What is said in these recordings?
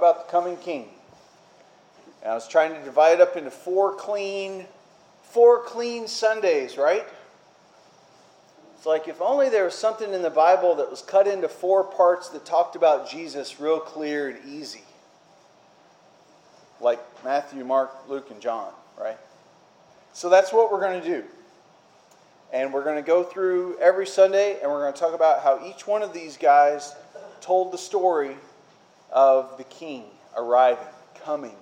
about the coming king. And I was trying to divide it up into four clean, four clean Sundays, right? It's like if only there was something in the Bible that was cut into four parts that talked about Jesus real clear and easy. Like Matthew, Mark, Luke, and John, right? So that's what we're going to do. And we're going to go through every Sunday and we're going to talk about how each one of these guys told the story of the king arriving, coming,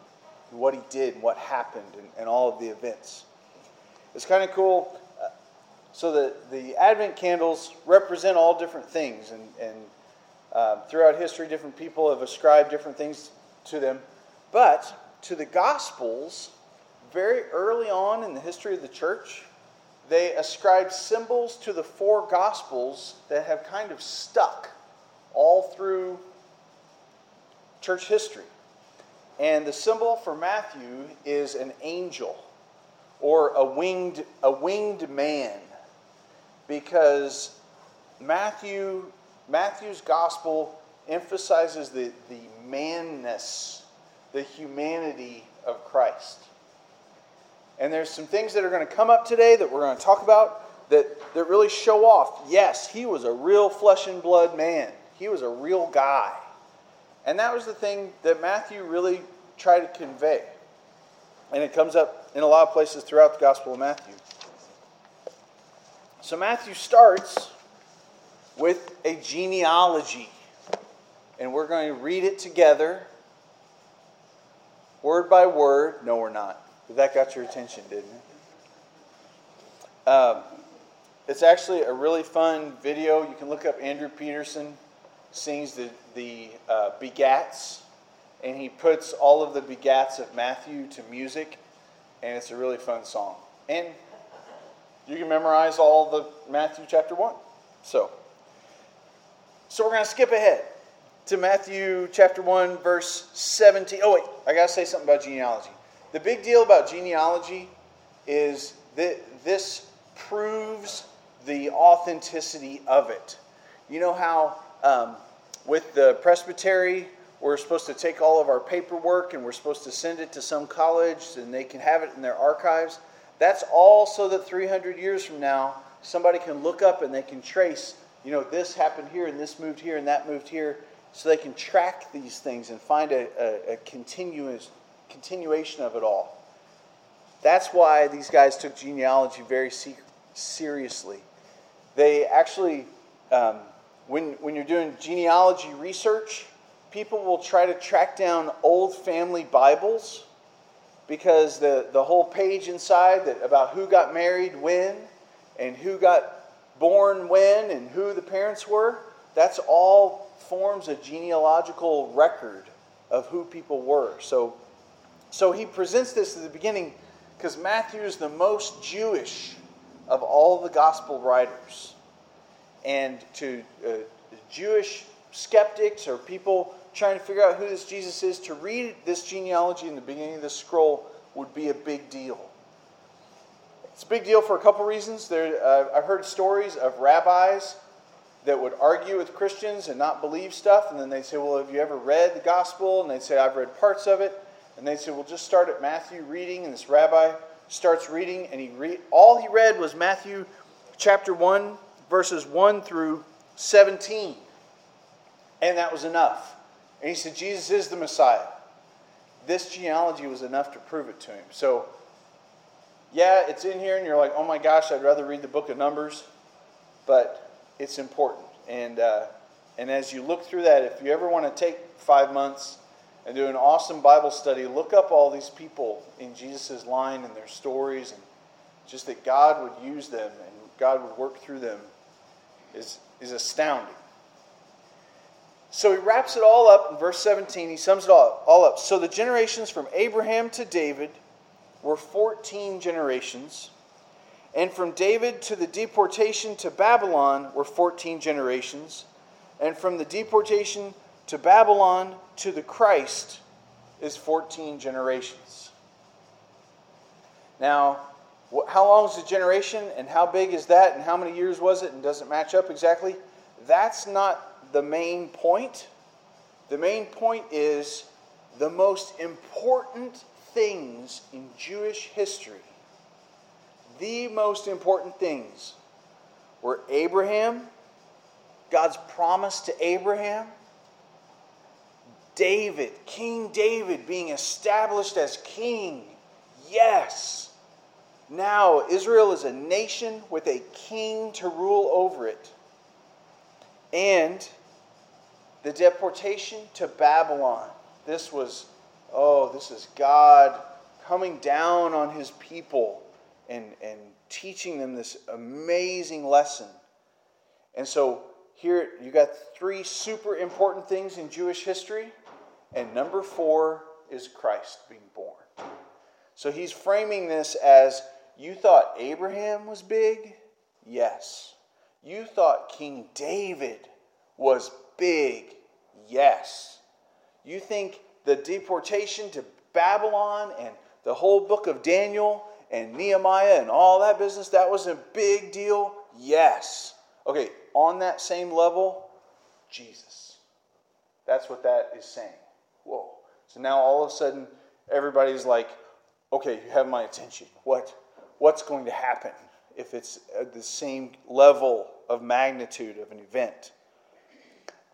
and what he did, and what happened, and, and all of the events. It's kind of cool. Uh, so the, the Advent candles represent all different things, and, and uh, throughout history, different people have ascribed different things to them. But to the Gospels, very early on in the history of the church, they ascribed symbols to the four Gospels that have kind of stuck all through church history. And the symbol for Matthew is an angel or a winged, a winged man because Matthew, Matthew's gospel emphasizes the, the manness, the humanity of Christ. And there's some things that are going to come up today that we're going to talk about that, that really show off. Yes, he was a real flesh and blood man, he was a real guy. And that was the thing that Matthew really tried to convey. And it comes up in a lot of places throughout the Gospel of Matthew. So Matthew starts with a genealogy. And we're going to read it together, word by word. No, we're not. But that got your attention, didn't it? Um, it's actually a really fun video. You can look up Andrew Peterson sings the, the uh, begats, and he puts all of the begats of Matthew to music, and it's a really fun song. And you can memorize all the Matthew chapter 1. So, so we're going to skip ahead to Matthew chapter 1, verse 17. Oh, wait, I got to say something about genealogy. The big deal about genealogy is that this proves the authenticity of it. You know how um, with the presbytery, we're supposed to take all of our paperwork and we're supposed to send it to some college and they can have it in their archives. That's all so that 300 years from now, somebody can look up and they can trace, you know, this happened here and this moved here and that moved here. So they can track these things and find a, a, a continuous continuation of it all. That's why these guys took genealogy very seriously. They actually um, when, when you're doing genealogy research, people will try to track down old family Bibles because the, the whole page inside that about who got married when and who got born when and who the parents were, that's all forms a genealogical record of who people were. So, so he presents this at the beginning because Matthew is the most Jewish of all the gospel writers and to uh, Jewish skeptics or people trying to figure out who this Jesus is, to read this genealogy in the beginning of the scroll would be a big deal. It's a big deal for a couple reasons. There, uh, I've heard stories of rabbis that would argue with Christians and not believe stuff, and then they'd say, Well, have you ever read the gospel? And they'd say, I've read parts of it. And they'd say, Well, just start at Matthew reading. And this rabbi starts reading, and he read, all he read was Matthew chapter 1, verses 1 through 17. And that was enough. And he said, Jesus is the Messiah. This genealogy was enough to prove it to him. So, yeah, it's in here, and you're like, oh my gosh, I'd rather read the book of Numbers, but it's important. And, uh, and as you look through that, if you ever want to take five months and do an awesome Bible study, look up all these people in Jesus' line and their stories, and just that God would use them and God would work through them is, is astounding. So he wraps it all up in verse 17. He sums it all, all up. So the generations from Abraham to David were 14 generations. And from David to the deportation to Babylon were 14 generations. And from the deportation to Babylon to the Christ is 14 generations. Now, how long is the generation and how big is that and how many years was it and does it match up exactly? That's not the main point. The main point is the most important things in Jewish history, the most important things, were Abraham, God's promise to Abraham, David, King David being established as king. Yes. Now Israel is a nation with a king to rule over it. And the deportation to Babylon. This was, oh, this is God coming down on his people and, and teaching them this amazing lesson. And so here you got three super important things in Jewish history. And number four is Christ being born. So he's framing this as you thought Abraham was big? Yes. You thought King David was big? Yes. You think the deportation to Babylon and the whole book of Daniel and Nehemiah and all that business, that was a big deal? Yes. Okay, on that same level, Jesus. That's what that is saying. Whoa. So now all of a sudden, everybody's like, okay, you have my attention. What, what's going to happen if it's at the same level of magnitude of an event?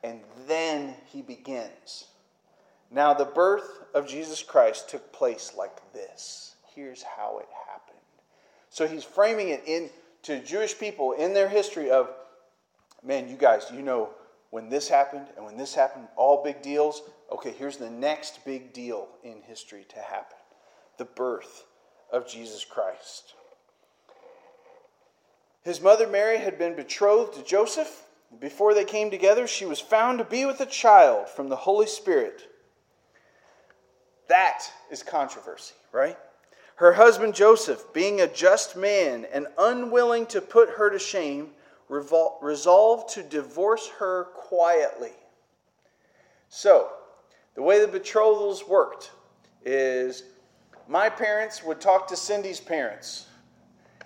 And then he begins. Now, the birth of Jesus Christ took place like this. Here's how it happened. So he's framing it in to Jewish people in their history of, man, you guys, you know when this happened and when this happened, all big deals. Okay, here's the next big deal in history to happen the birth of Jesus Christ. His mother Mary had been betrothed to Joseph. Before they came together, she was found to be with a child from the Holy Spirit. That is controversy, right? Her husband Joseph, being a just man and unwilling to put her to shame, resolved to divorce her quietly. So, the way the betrothals worked is my parents would talk to Cindy's parents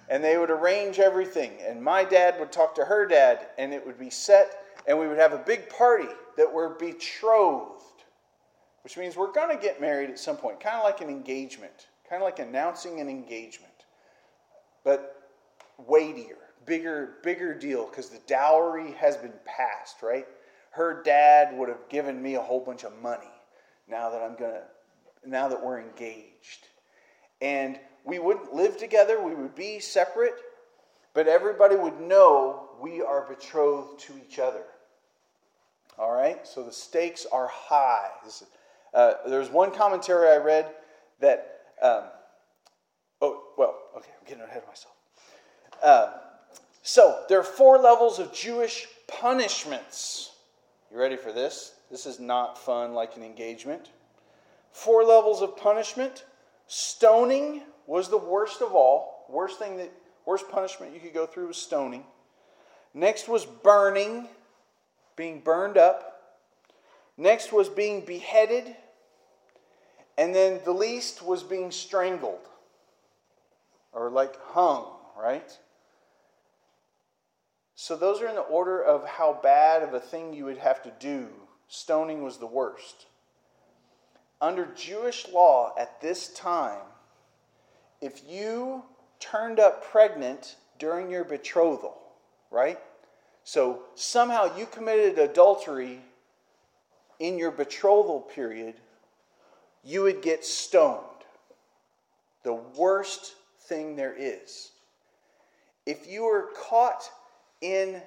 and they would arrange everything. And my dad would talk to her dad and it would be set and we would have a big party that we're betrothed, which means we're going to get married at some point, kind of like an engagement, kind of like announcing an engagement, but weightier bigger, bigger deal because the dowry has been passed, right? Her dad would have given me a whole bunch of money now that I'm gonna, now that we're engaged. And we wouldn't live together, we would be separate, but everybody would know we are betrothed to each other. All right? So the stakes are high. Uh, there's one commentary I read that, um, oh, well, okay, I'm getting ahead of myself. Uh, so, there are four levels of Jewish punishments. You ready for this? This is not fun like an engagement. Four levels of punishment. Stoning was the worst of all. Worst thing that worst punishment you could go through was stoning. Next was burning, being burned up. Next was being beheaded. And then the least was being strangled or like hung, right? So, those are in the order of how bad of a thing you would have to do. Stoning was the worst. Under Jewish law at this time, if you turned up pregnant during your betrothal, right? So somehow you committed adultery in your betrothal period, you would get stoned. The worst thing there is. If you were caught in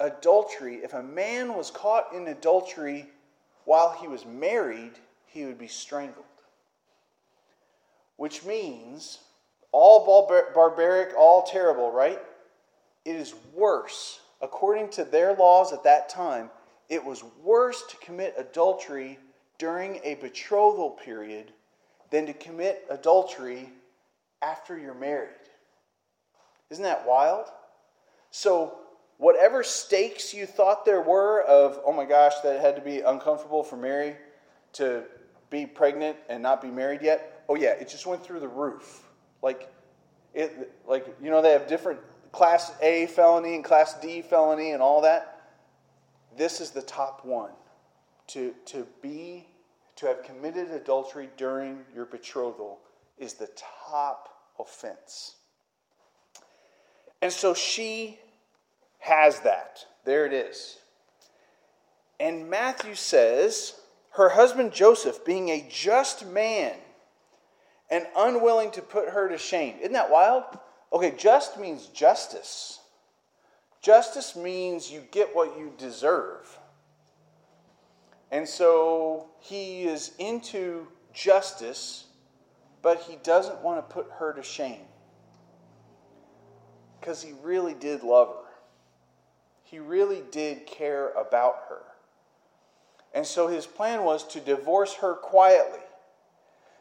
adultery, if a man was caught in adultery while he was married, he would be strangled. Which means all barbaric, all terrible, right? It is worse. According to their laws at that time, it was worse to commit adultery during a betrothal period than to commit adultery after you're married. Isn't that wild? So, whatever stakes you thought there were of, oh my gosh, that had to be uncomfortable for Mary to be pregnant and not be married yet, oh yeah, it just went through the roof. Like, it, like you know, they have different class A felony and class D felony and all that. This is the top one. To, to be to have committed adultery during your betrothal is the top offense. And so she has that. There it is. And Matthew says, her husband Joseph, being a just man and unwilling to put her to shame. Isn't that wild? Okay, just means justice. Justice means you get what you deserve. And so he is into justice, but he doesn't want to put her to shame because he really did love her. He really did care about her. And so his plan was to divorce her quietly.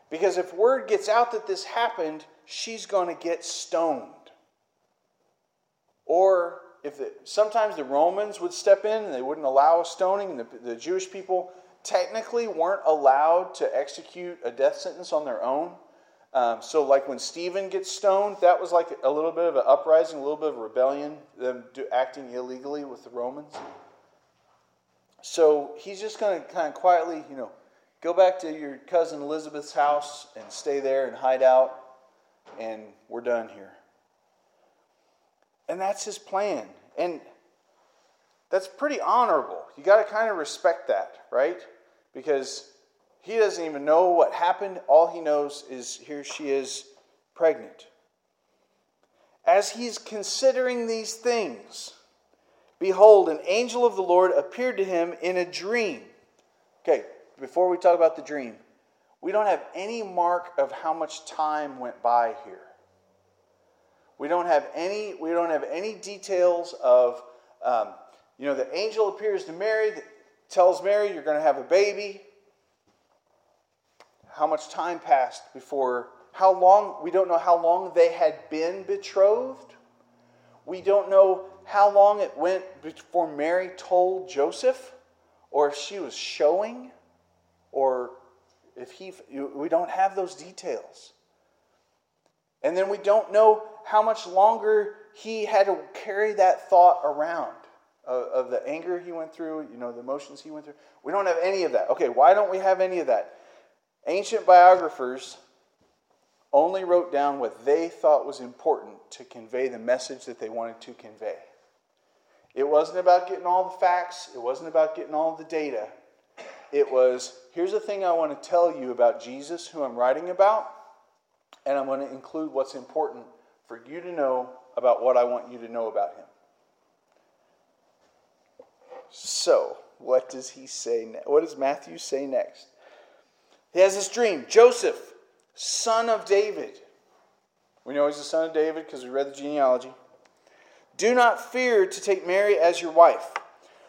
Because if word gets out that this happened, she's going to get stoned. Or if sometimes the Romans would step in and they wouldn't allow a stoning, and the, the Jewish people technically weren't allowed to execute a death sentence on their own. Um, so, like when Stephen gets stoned, that was like a little bit of an uprising, a little bit of rebellion, them do, acting illegally with the Romans. So he's just going to kind of quietly, you know, go back to your cousin Elizabeth's house and stay there and hide out, and we're done here. And that's his plan. And that's pretty honorable. You got to kind of respect that, right? Because he doesn't even know what happened. All he knows is here she is pregnant. As he's considering these things, behold, an angel of the Lord appeared to him in a dream. Okay, before we talk about the dream, we don't have any mark of how much time went by here. We don't have any, we don't have any details of, um, you know, the angel appears to Mary, tells Mary, you're going to have a baby. How much time passed before, how long, we don't know how long they had been betrothed. We don't know how long it went before Mary told Joseph, or if she was showing, or if he, we don't have those details. And then we don't know how much longer he had to carry that thought around of, the anger he went through, you know, the emotions he went through. We don't have any of that. Okay, why don't we have any of that? Ancient biographers only wrote down what they thought was important to convey the message that they wanted to convey. It wasn't about getting all the facts, it wasn't about getting all the data. It was here's the thing I want to tell you about Jesus, who I'm writing about, and I'm going to include what's important for you to know about what I want you to know about him. So, what does he say? Ne- what does Matthew say next? He has this dream Joseph, son of David. We know he's the son of David because we read the genealogy. Do not fear to take Mary as your wife,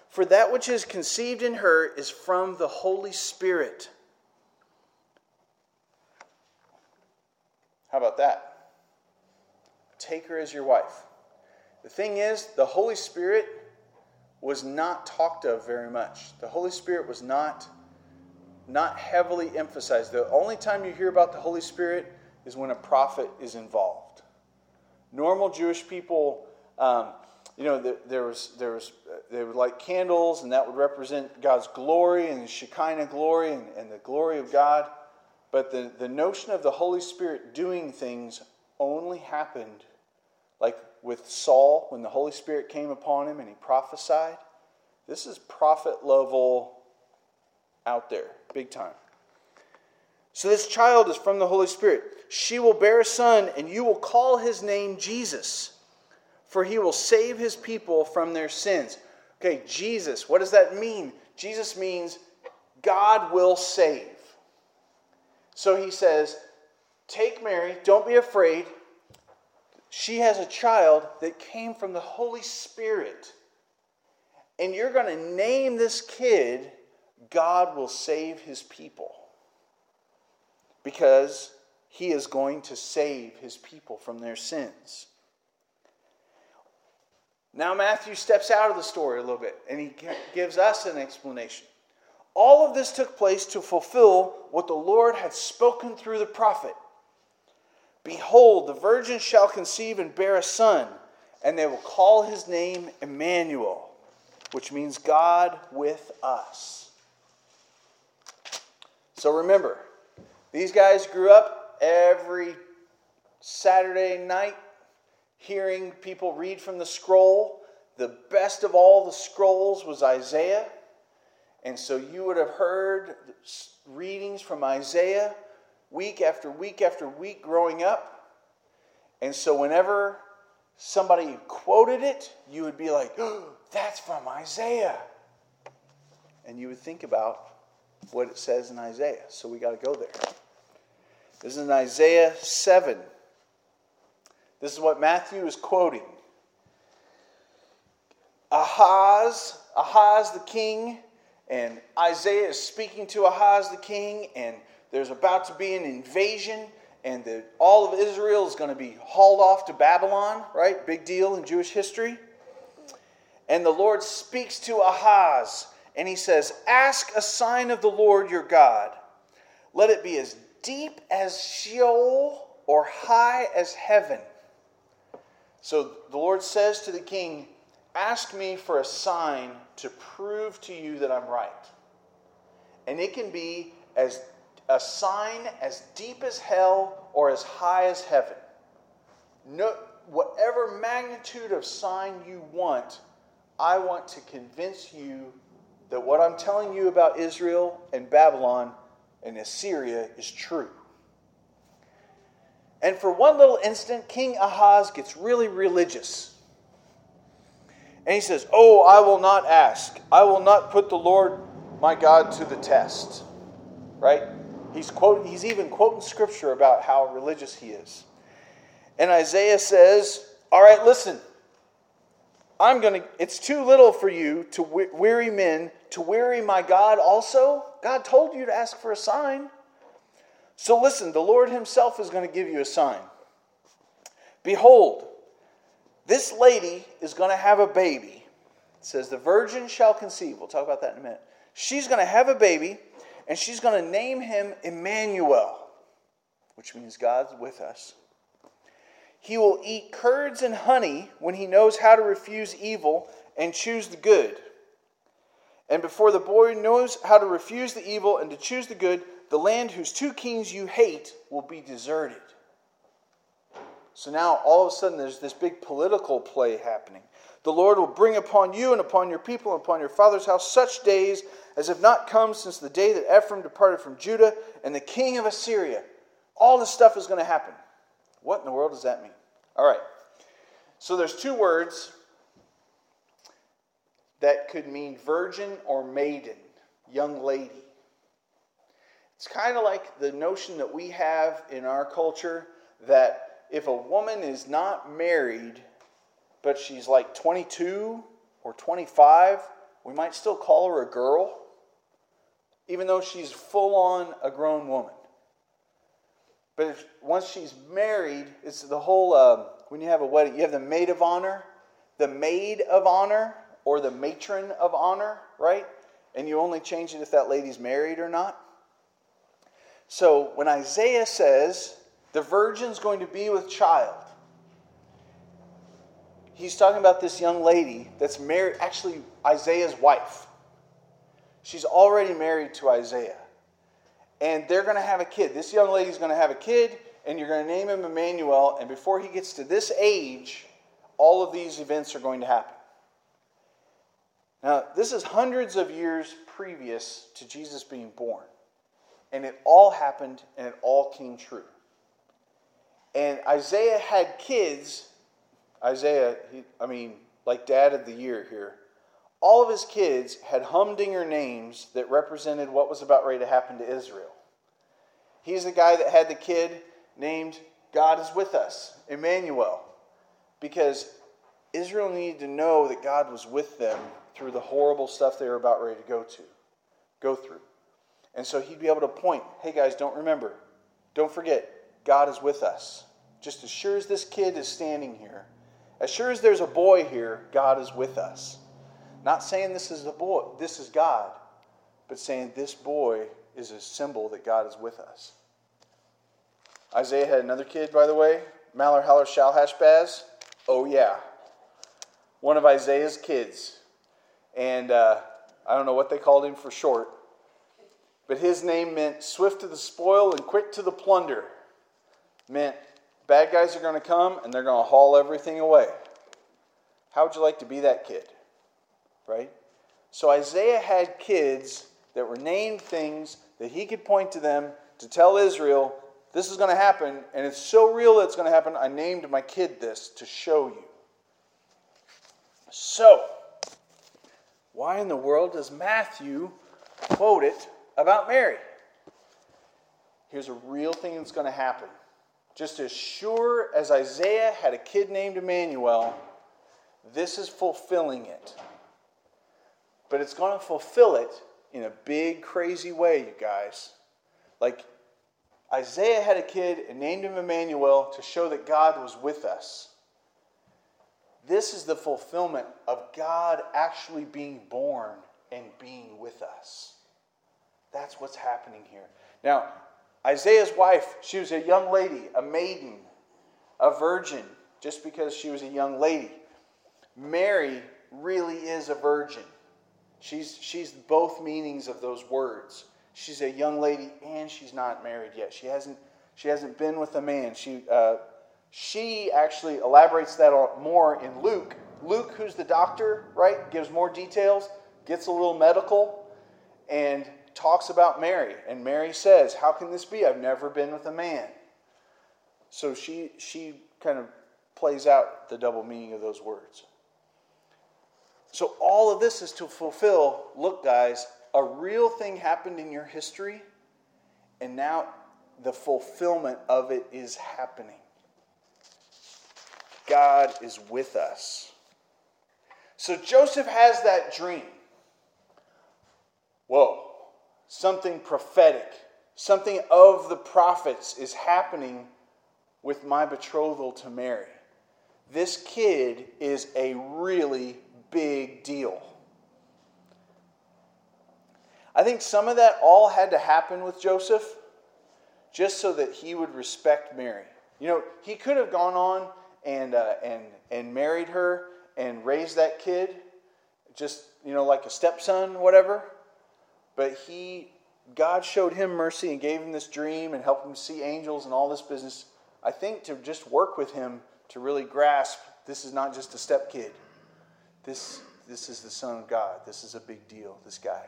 for that which is conceived in her is from the Holy Spirit. How about that? Take her as your wife. The thing is, the Holy Spirit was not talked of very much. The Holy Spirit was not, not heavily emphasized. The only time you hear about the Holy Spirit is when a prophet is involved. Normal Jewish people, um, you know, there, there, was, there was, they would light candles, and that would represent God's glory and Shekinah glory and, and the glory of God. But the, the notion of the Holy Spirit doing things only happened like with Saul when the Holy Spirit came upon him and he prophesied. This is prophet level out there, big time. So this child is from the Holy Spirit. She will bear a son, and you will call his name Jesus, for he will save his people from their sins. Okay, Jesus, what does that mean? Jesus means God will save. So he says, Take Mary, don't be afraid she has a child that came from the Holy Spirit. And you're going to name this kid God will save his people. Because he is going to save his people from their sins. Now, Matthew steps out of the story a little bit and he gives us an explanation. All of this took place to fulfill what the Lord had spoken through the prophet. Behold, the virgin shall conceive and bear a son, and they will call his name Emmanuel, which means God with us. So remember, these guys grew up every Saturday night hearing people read from the scroll. The best of all the scrolls was Isaiah. And so you would have heard readings from Isaiah week after week after week growing up. And so whenever somebody quoted it, you would be like, oh, that's from Isaiah. And you would think about what it says in Isaiah. So we got to go there. This is in Isaiah 7. This is what Matthew is quoting. Ahaz, Ahaz the king, and Isaiah is speaking to Ahaz the king, and there's about to be an invasion, and the, all of Israel is going to be hauled off to Babylon, right? Big deal in Jewish history. And the Lord speaks to Ahaz, and he says, Ask a sign of the Lord your God. Let it be as deep as Sheol or high as heaven. So the Lord says to the king, Ask me for a sign to prove to you that I'm right. And it can be as a sign as deep as hell or as high as heaven. No, whatever magnitude of sign you want, I want to convince you that what I'm telling you about Israel and Babylon and Assyria is true. And for one little instant, King Ahaz gets really religious. And he says, Oh, I will not ask. I will not put the Lord my God to the test. Right? He's, quote, he's even quoting scripture about how religious he is. And Isaiah says, All right, listen. I'm going to, it's too little for you to weary men, to weary my God also. God told you to ask for a sign. So listen, the Lord Himself is going to give you a sign. Behold, this lady is going to have a baby. It says, The virgin shall conceive. We'll talk about that in a minute. She's going to have a baby, and she's going to name him Emmanuel, which means God's with us. He will eat curds and honey when he knows how to refuse evil and choose the good. And before the boy knows how to refuse the evil and to choose the good, the land whose two kings you hate will be deserted. So now all of a sudden there's this big political play happening. The Lord will bring upon you and upon your people and upon your father's house such days as have not come since the day that Ephraim departed from Judah and the king of Assyria. All this stuff is going to happen. What in the world does that mean? All right. So there's two words that could mean virgin or maiden, young lady. It's kind of like the notion that we have in our culture that if a woman is not married, but she's like 22 or 25, we might still call her a girl, even though she's full on a grown woman. But if, once she's married, it's the whole um, when you have a wedding, you have the maid of honor, the maid of honor, or the matron of honor, right? And you only change it if that lady's married or not. So when Isaiah says, the virgin's going to be with child. He's talking about this young lady that's married, actually, Isaiah's wife. She's already married to Isaiah. And they're going to have a kid. This young lady's going to have a kid, and you're going to name him Emmanuel. And before he gets to this age, all of these events are going to happen. Now, this is hundreds of years previous to Jesus being born. And it all happened, and it all came true. And Isaiah had kids. Isaiah, he, I mean, like dad of the year here. All of his kids had humdinger names that represented what was about ready to happen to Israel. He's the guy that had the kid named God is with us, Emmanuel, because Israel needed to know that God was with them through the horrible stuff they were about ready to go to, go through. And so he'd be able to point, hey guys, don't remember, don't forget, God is with us. Just as sure as this kid is standing here, as sure as there's a boy here, God is with us. Not saying this is a boy, this is God, but saying this boy is a symbol that God is with us. Isaiah had another kid, by the way, Malar Haller Shalhashbaz. Oh, yeah. One of Isaiah's kids. And uh, I don't know what they called him for short. But his name meant swift to the spoil and quick to the plunder. Meant bad guys are going to come and they're going to haul everything away. How would you like to be that kid? Right? So Isaiah had kids that were named things that he could point to them to tell Israel, this is going to happen, and it's so real that it's going to happen. I named my kid this to show you. So, why in the world does Matthew quote it about Mary? Here's a real thing that's going to happen. Just as sure as Isaiah had a kid named Emmanuel, this is fulfilling it. But it's going to fulfill it in a big, crazy way, you guys. Like Isaiah had a kid and named him Emmanuel to show that God was with us. This is the fulfillment of God actually being born and being with us. That's what's happening here. Now, Isaiah's wife, she was a young lady, a maiden, a virgin, just because she was a young lady. Mary really is a virgin. She's, she's both meanings of those words. She's a young lady and she's not married yet. She hasn't, she hasn't been with a man. She, uh, she actually elaborates that more in Luke. Luke, who's the doctor, right, gives more details, gets a little medical, and talks about Mary. And Mary says, How can this be? I've never been with a man. So she, she kind of plays out the double meaning of those words. So all of this is to fulfill look, guys, a real thing happened in your history, and now the fulfillment of it is happening. God is with us. So Joseph has that dream. Whoa, something prophetic, something of the prophets is happening with my betrothal to Mary. This kid is a really big deal. I think some of that all had to happen with Joseph just so that he would respect Mary. You know, he could have gone on and, uh, and, and married her and raised that kid, just, you know, like a stepson, whatever. But he, God showed him mercy and gave him this dream and helped him see angels and all this business. I think to just work with him to really grasp this is not just a step kid. This, this is the Son of God. This is a big deal, this guy.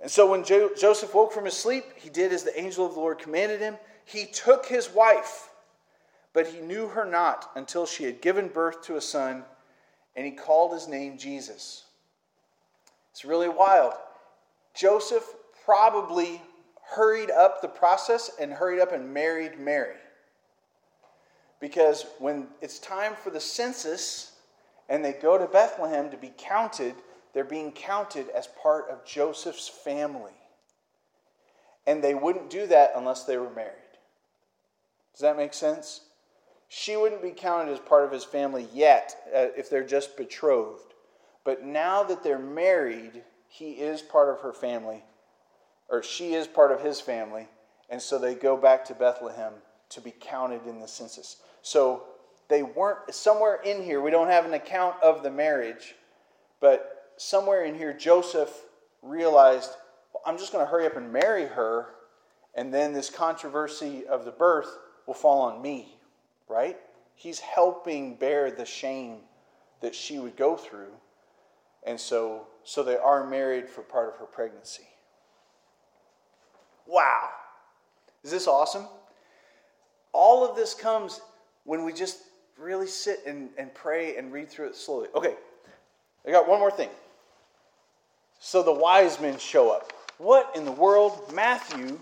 And so when jo- Joseph woke from his sleep, he did as the angel of the Lord commanded him. He took his wife, but he knew her not until she had given birth to a son, and he called his name Jesus. It's really wild. Joseph probably hurried up the process and hurried up and married Mary. Because when it's time for the census and they go to Bethlehem to be counted, they're being counted as part of Joseph's family. And they wouldn't do that unless they were married. Does that make sense? She wouldn't be counted as part of his family yet uh, if they're just betrothed. But now that they're married, he is part of her family, or she is part of his family, and so they go back to Bethlehem to be counted in the census. So they weren't, somewhere in here, we don't have an account of the marriage, but somewhere in here, Joseph realized, well, I'm just going to hurry up and marry her, and then this controversy of the birth will fall on me, right? He's helping bear the shame that she would go through. And so, so they are married for part of her pregnancy. Wow. Is this awesome? All of this comes when we just really sit and, and pray and read through it slowly. Okay, I got one more thing. So the wise men show up. What in the world? Matthew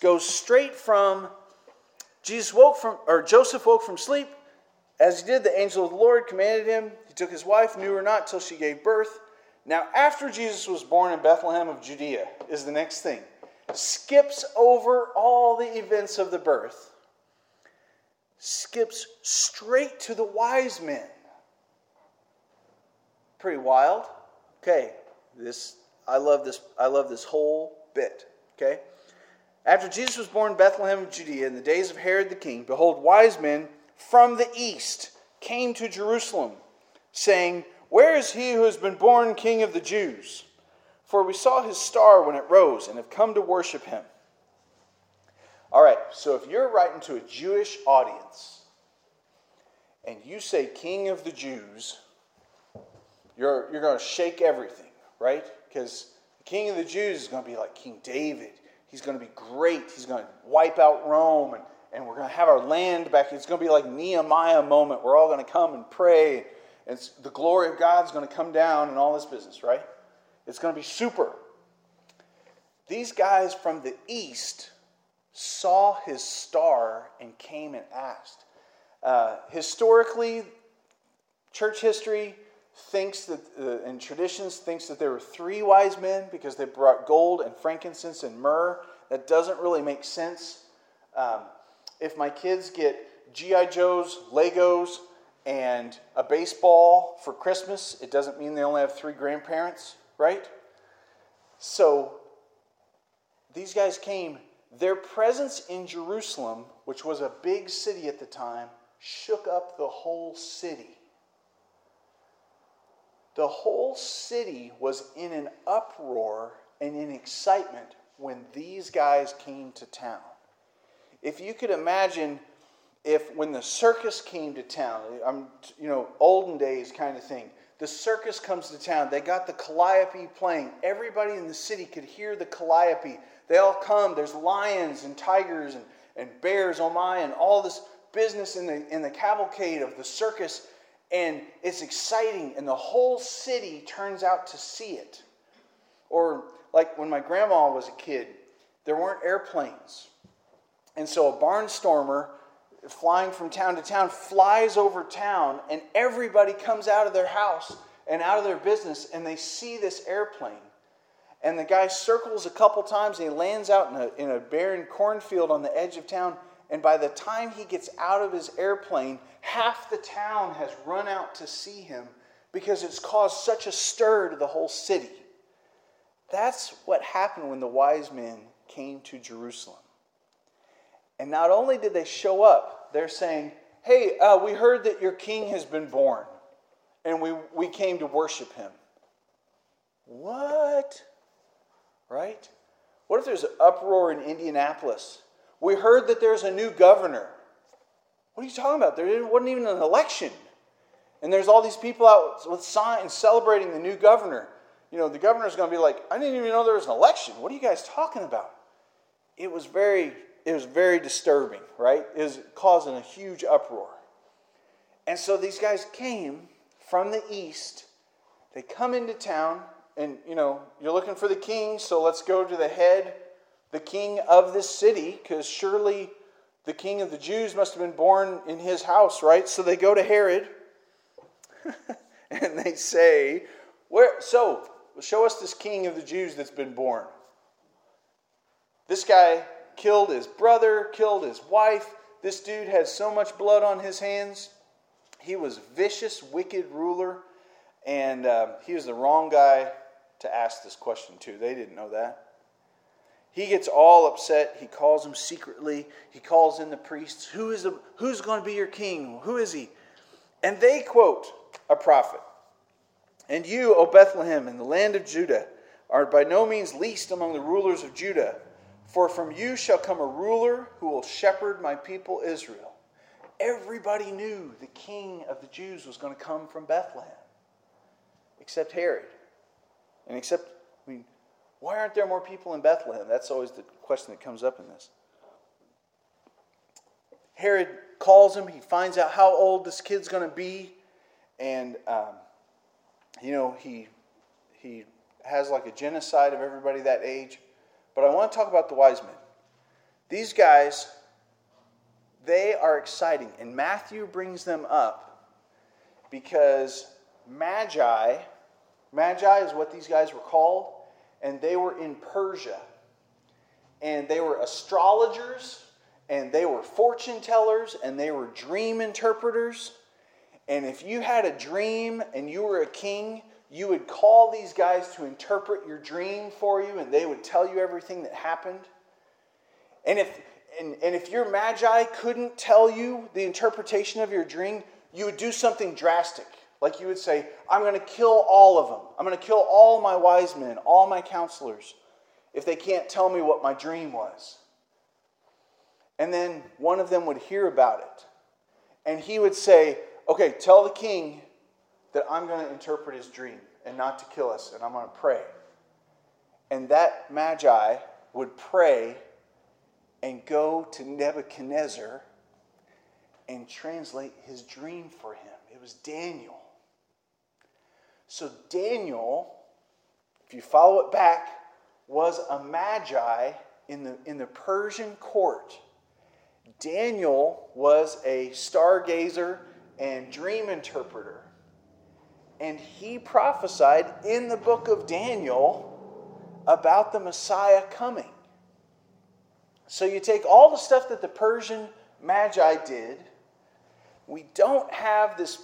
goes straight from Jesus woke from, or Joseph woke from sleep. As he did, the angel of the Lord commanded him. He took his wife, knew her not till she gave birth. Now, after Jesus was born in Bethlehem of Judea, is the next thing. Skips over all the events of the birth, skips straight to the wise men. Pretty wild. Okay, this I love this I love this whole bit, okay? After Jesus was born in Bethlehem of Judea in the days of Herod the king, behold wise men from the east came to Jerusalem, saying, "Where is he who has been born king of the Jews? for we saw his star when it rose and have come to worship him. All right, so if you're writing to a Jewish audience and you say King of the Jews, you're, you're going to shake everything, right? Because the King of the Jews is going to be like King David. He's going to be great. He's going to wipe out Rome, and, and we're going to have our land back. It's going to be like Nehemiah moment. We're all going to come and pray, and the glory of God's going to come down and all this business, right? It's going to be super. These guys from the east saw his star and came and asked. Uh, historically, church history thinks that, uh, and traditions thinks that there were three wise men because they brought gold and frankincense and myrrh. That doesn't really make sense. Um, if my kids get G.I. Joe's, Legos, and a baseball for Christmas, it doesn't mean they only have three grandparents, right? So these guys came their presence in Jerusalem, which was a big city at the time, shook up the whole city. The whole city was in an uproar and in excitement when these guys came to town. If you could imagine if when the circus came to town, I'm you know, olden days kind of thing. The circus comes to town. They got the calliope playing. Everybody in the city could hear the calliope. They all come. There's lions and tigers and, and bears, oh my, and all this business in the, in the cavalcade of the circus. And it's exciting, and the whole city turns out to see it. Or, like when my grandma was a kid, there weren't airplanes. And so a barnstormer flying from town to town flies over town, and everybody comes out of their house and out of their business, and they see this airplane. And the guy circles a couple times and he lands out in a, in a barren cornfield on the edge of town. And by the time he gets out of his airplane, half the town has run out to see him because it's caused such a stir to the whole city. That's what happened when the wise men came to Jerusalem. And not only did they show up, they're saying, Hey, uh, we heard that your king has been born, and we, we came to worship him. What? right? What if there's an uproar in Indianapolis? We heard that there's a new governor. What are you talking about? There wasn't even an election. And there's all these people out with signs celebrating the new governor. You know, the governor's going to be like, I didn't even know there was an election. What are you guys talking about? It was very, it was very disturbing, right? It was causing a huge uproar. And so these guys came from the east. They come into town and you know, you're looking for the king, so let's go to the head, the king of this city, because surely the king of the Jews must have been born in his house, right? So they go to Herod and they say, Where so show us this king of the Jews that's been born. This guy killed his brother, killed his wife. This dude had so much blood on his hands. He was vicious, wicked ruler, and uh, he was the wrong guy to ask this question to. They didn't know that. He gets all upset. He calls him secretly. He calls in the priests. Who is the, who's going to be your king? Who is he? And they quote a prophet. And you, O Bethlehem, in the land of Judah, are by no means least among the rulers of Judah, for from you shall come a ruler who will shepherd my people Israel. Everybody knew the king of the Jews was going to come from Bethlehem, except Herod. And except, I mean, why aren't there more people in Bethlehem? That's always the question that comes up in this. Herod calls him. He finds out how old this kid's going to be. And, um, you know, he, he has like a genocide of everybody that age. But I want to talk about the wise men. These guys, they are exciting. And Matthew brings them up because Magi Magi is what these guys were called, and they were in Persia. And they were astrologers, and they were fortune tellers, and they were dream interpreters. And if you had a dream and you were a king, you would call these guys to interpret your dream for you, and they would tell you everything that happened. And if and, and if your magi couldn't tell you the interpretation of your dream, you would do something drastic. Like you would say, I'm going to kill all of them. I'm going to kill all my wise men, all my counselors, if they can't tell me what my dream was. And then one of them would hear about it. And he would say, Okay, tell the king that I'm going to interpret his dream and not to kill us, and I'm going to pray. And that magi would pray and go to Nebuchadnezzar and translate his dream for him. It was Daniel. So, Daniel, if you follow it back, was a magi in the, in the Persian court. Daniel was a stargazer and dream interpreter. And he prophesied in the book of Daniel about the Messiah coming. So you take all the stuff that the Persian Magi did, we don't have this,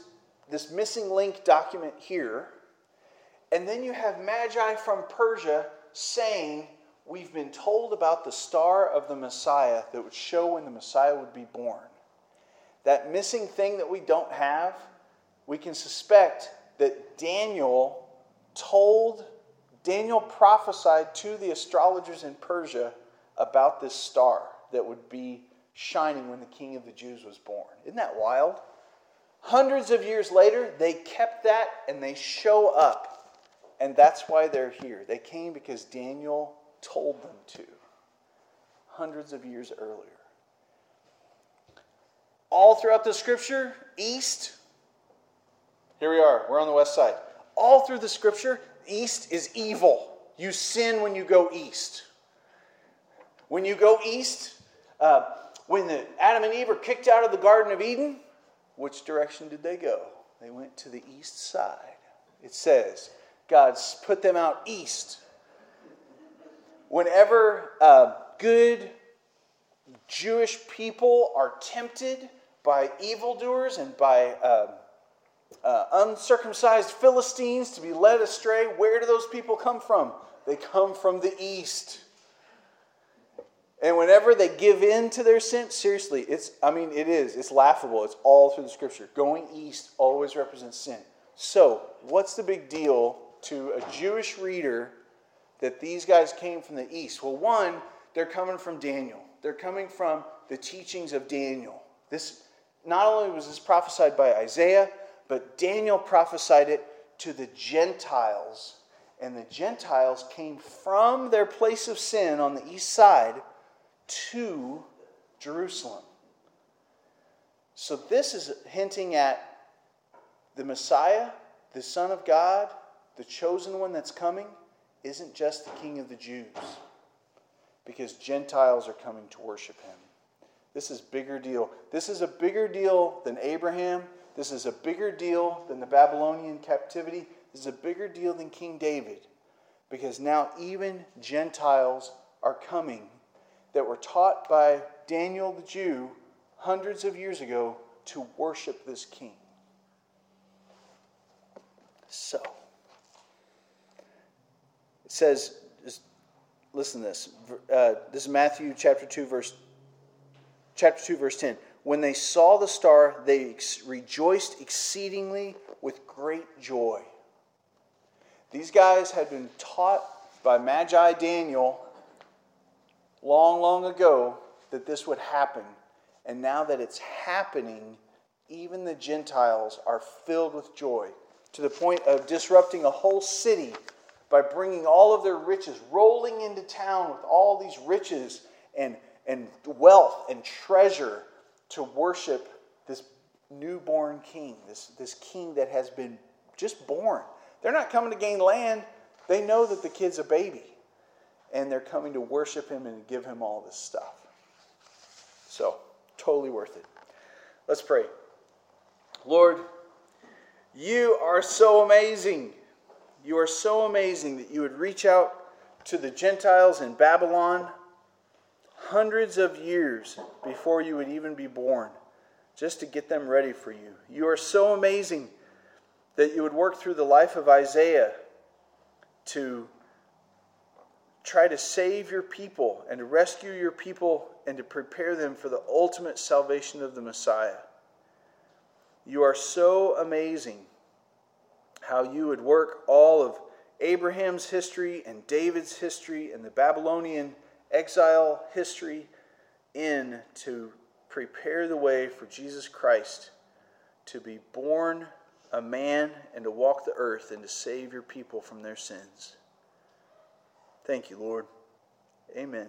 this missing link document here, and then you have Magi from Persia saying, We've been told about the star of the Messiah that would show when the Messiah would be born. That missing thing that we don't have, we can suspect that Daniel told, Daniel prophesied to the astrologers in Persia about this star that would be shining when the king of the Jews was born. Isn't that wild? Hundreds of years later, they kept that and they show up. And that's why they're here. They came because Daniel told them to, hundreds of years earlier. All throughout the scripture, east, here we are, we're on the west side. All through the scripture, east is evil. You sin when you go east. When you go east, uh, when the Adam and Eve were kicked out of the Garden of Eden, which direction did they go? They went to the east side. It says, God's put them out east. Whenever uh, good Jewish people are tempted by evildoers and by uh, uh, uncircumcised Philistines to be led astray, where do those people come from? They come from the east. And whenever they give in to their sin, seriously, it's, I mean, it is, it's laughable. It's all through the scripture. Going east always represents sin. So, what's the big deal to a Jewish reader that these guys came from the east? Well, one, they're coming from Daniel. They're coming from the teachings of Daniel. This not only was this prophesied by Isaiah, but Daniel prophesied it to the Gentiles. And the Gentiles came from their place of sin on the east side to Jerusalem. So this is hinting at the Messiah, the Son of God, the chosen one that's coming, isn't just the King of the Jews, because Gentiles are coming to worship him. This is bigger deal. This is a bigger deal than Abraham. This is a bigger deal than the Babylonian captivity. This is a bigger deal than King David, because now even Gentiles are coming that were taught by Daniel the Jew hundreds of years ago to worship this king. So, it says, listen to this. Uh, this is Matthew chapter 2, verse, chapter 2, verse 10. When they saw the star, they rejoiced exceedingly with great joy. These guys had been taught by Magi Daniel long, long ago that this would happen. And now that it's happening, even the Gentiles are filled with joy to the point of disrupting a whole city by bringing all of their riches, rolling into town with all these riches and, and wealth and treasure to worship this newborn king, this, this king that has been just born. They're not coming to gain land, they know that the kid's a baby and they're coming to worship him and give him all this stuff. So, totally worth it. Let's pray. Lord, you are so amazing. You are so amazing that you would reach out to the Gentiles in Babylon hundreds of years before you would even be born, just to get them ready for you. You are so amazing that you would work through the life of Isaiah to try to save your people and to rescue your people and to prepare them for the ultimate salvation of the Messiah. You are so amazing how you would work all of Abraham's history and David's history and the Babylonian exile history in to prepare the way for Jesus Christ to be born a man and to walk the earth and to save your people from their sins. Thank you, Lord. Amen.